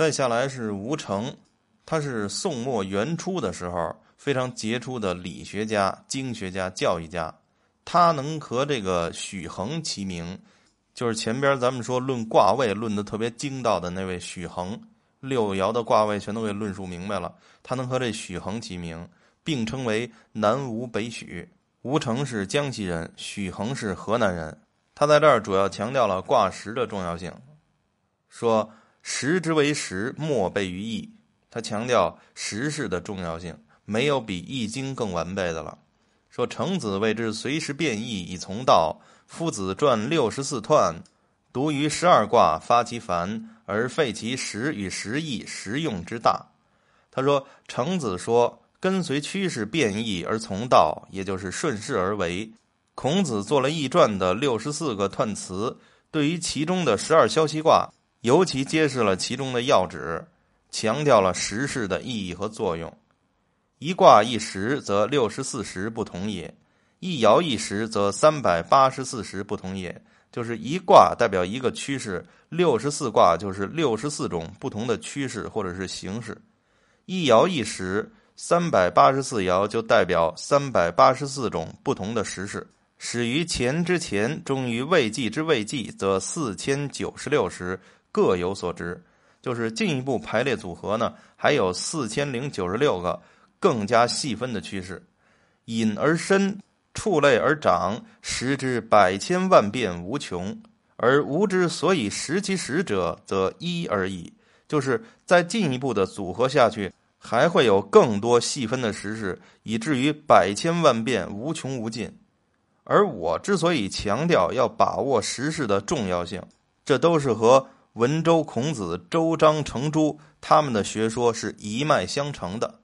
再下来是吴承，他是宋末元初的时候非常杰出的理学家、经学家、教育家。他能和这个许衡齐名，就是前边咱们说论卦位论的特别精到的那位许衡，六爻的卦位全都给论述明白了。他能和这许衡齐名，并称为南吴北许。吴承是江西人，许衡是河南人。他在这儿主要强调了卦时的重要性，说时之为时，莫备于易。他强调时事的重要性，没有比易经更完备的了。说程子谓之随时变易以从道。夫子传六十四彖，读于十二卦发其繁，而废其时与时易时用之大。他说程子说跟随趋势变易而从道，也就是顺势而为。孔子做了《易传》的六十四个彖辞，对于其中的十二消息卦，尤其揭示了其中的要旨，强调了时事的意义和作用。一卦一时，则六十四时不同也；一爻一时，则三百八十四时不同也。就是一卦代表一个趋势，六十四卦就是六十四种不同的趋势或者是形式。一爻一时，三百八十四爻就代表三百八十四种不同的时事。始于前之前，终于未济之未济，则四千九十六时各有所值。就是进一步排列组合呢，还有四千零九十六个。更加细分的趋势，隐而深，触类而长，识之百千万变无穷，而吾之所以识其实者，则一而已。就是再进一步的组合下去，还会有更多细分的实事，以至于百千万变无穷无尽。而我之所以强调要把握时事的重要性，这都是和文周、孔子、周章、程朱他们的学说是一脉相承的。